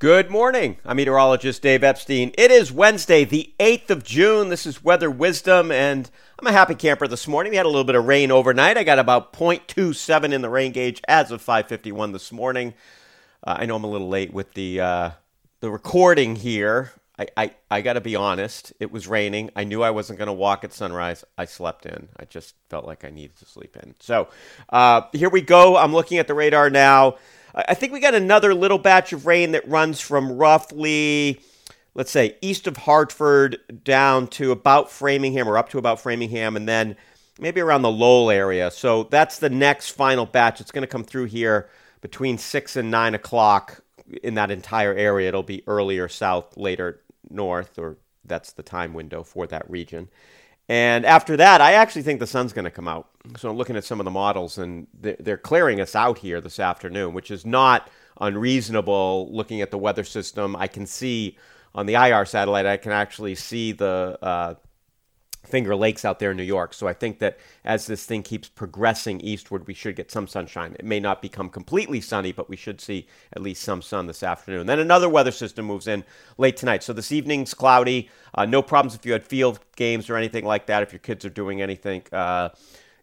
Good morning. I'm meteorologist Dave Epstein. It is Wednesday, the 8th of June. This is Weather Wisdom, and I'm a happy camper this morning. We had a little bit of rain overnight. I got about 0.27 in the rain gauge as of 5:51 this morning. Uh, I know I'm a little late with the uh, the recording here. I, I, I got to be honest. It was raining. I knew I wasn't going to walk at sunrise. I slept in. I just felt like I needed to sleep in. So uh, here we go. I'm looking at the radar now. I think we got another little batch of rain that runs from roughly, let's say, east of Hartford down to about Framingham or up to about Framingham, and then maybe around the Lowell area. So that's the next final batch. It's going to come through here between 6 and 9 o'clock in that entire area. It'll be earlier south, later north, or that's the time window for that region. And after that, I actually think the sun's going to come out. So I'm looking at some of the models, and they're clearing us out here this afternoon, which is not unreasonable looking at the weather system. I can see on the IR satellite, I can actually see the uh, Finger Lakes out there in New York. So I think that as this thing keeps progressing eastward, we should get some sunshine. It may not become completely sunny, but we should see at least some sun this afternoon. Then another weather system moves in late tonight. So this evening's cloudy. Uh, no problems if you had field games or anything like that. If your kids are doing anything. Uh,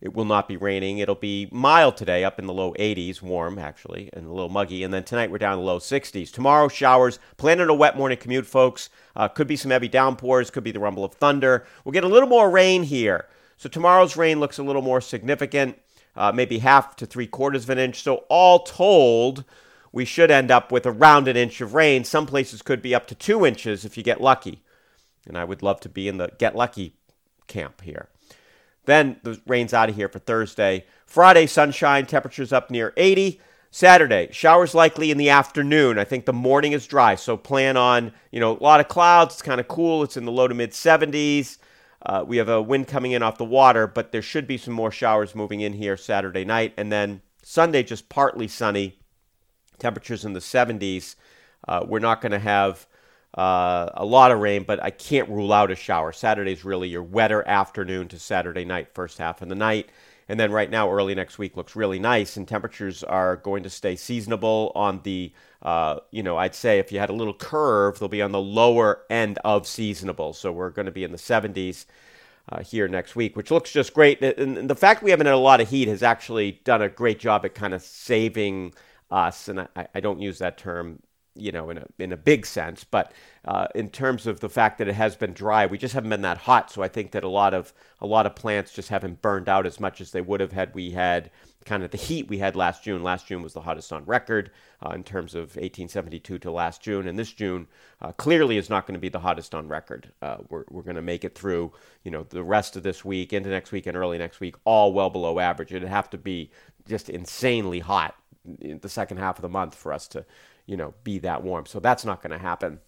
it will not be raining. It'll be mild today, up in the low 80s, warm actually, and a little muggy. And then tonight we're down in the low 60s. Tomorrow, showers. Plan Planning a wet morning commute, folks. Uh, could be some heavy downpours, could be the rumble of thunder. We'll get a little more rain here. So tomorrow's rain looks a little more significant, uh, maybe half to three quarters of an inch. So all told, we should end up with around an inch of rain. Some places could be up to two inches if you get lucky. And I would love to be in the get lucky camp here. Then the rain's out of here for Thursday. Friday, sunshine, temperatures up near 80. Saturday, showers likely in the afternoon. I think the morning is dry, so plan on, you know, a lot of clouds. It's kind of cool. It's in the low to mid 70s. Uh, we have a wind coming in off the water, but there should be some more showers moving in here Saturday night. And then Sunday, just partly sunny, temperatures in the 70s. Uh, we're not going to have uh, a lot of rain, but I can't rule out a shower. Saturday's really your wetter afternoon to Saturday night, first half of the night. And then right now, early next week looks really nice, and temperatures are going to stay seasonable on the, uh, you know, I'd say if you had a little curve, they'll be on the lower end of seasonable. So we're going to be in the 70s. Uh, here next week, which looks just great. And the fact we haven't had a lot of heat has actually done a great job at kind of saving us. And I, I don't use that term you know, in a in a big sense. But uh, in terms of the fact that it has been dry, we just haven't been that hot. So I think that a lot of a lot of plants just haven't burned out as much as they would have had we had kind of the heat we had last June. Last June was the hottest on record uh, in terms of 1872 to last June, and this June uh, clearly is not going to be the hottest on record. Uh, we're we're going to make it through, you know, the rest of this week into next week and early next week, all well below average. It'd have to be just insanely hot in the second half of the month for us to you know, be that warm. So that's not going to happen.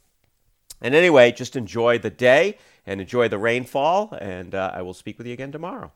And anyway, just enjoy the day and enjoy the rainfall. And uh, I will speak with you again tomorrow.